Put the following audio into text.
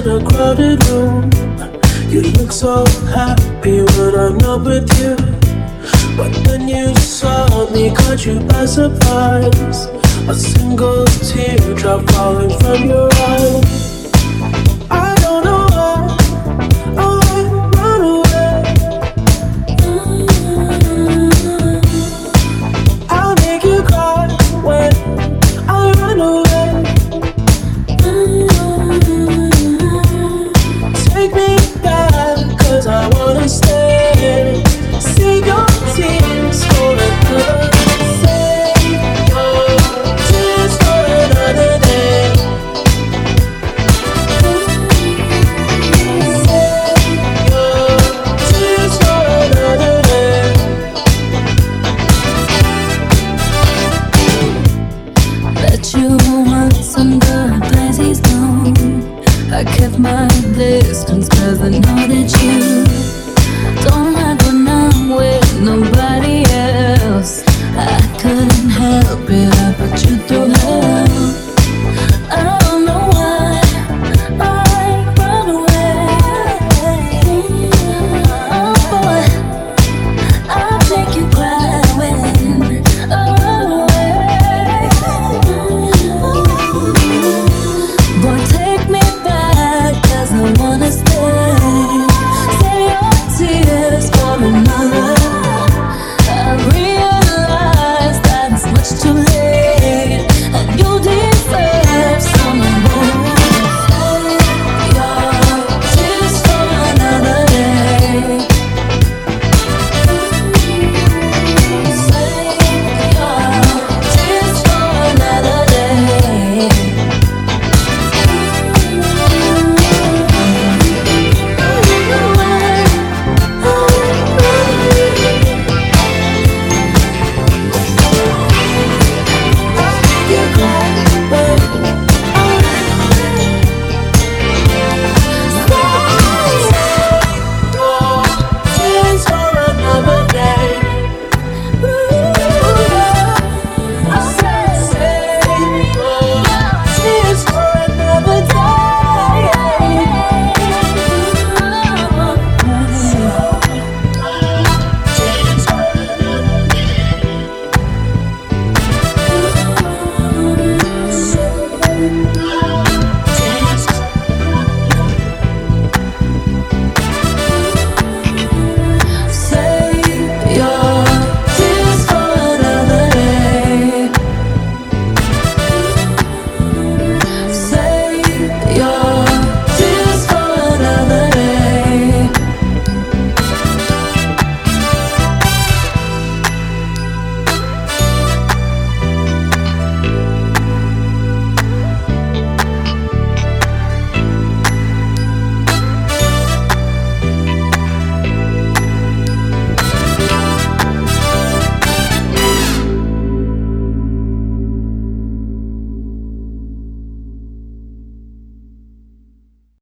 in a crowded room. You look so happy when I'm not with you. But then you saw me, caught you by surprise. A single teardrop falling from your eye. nobody else. I couldn't help it, I put you through.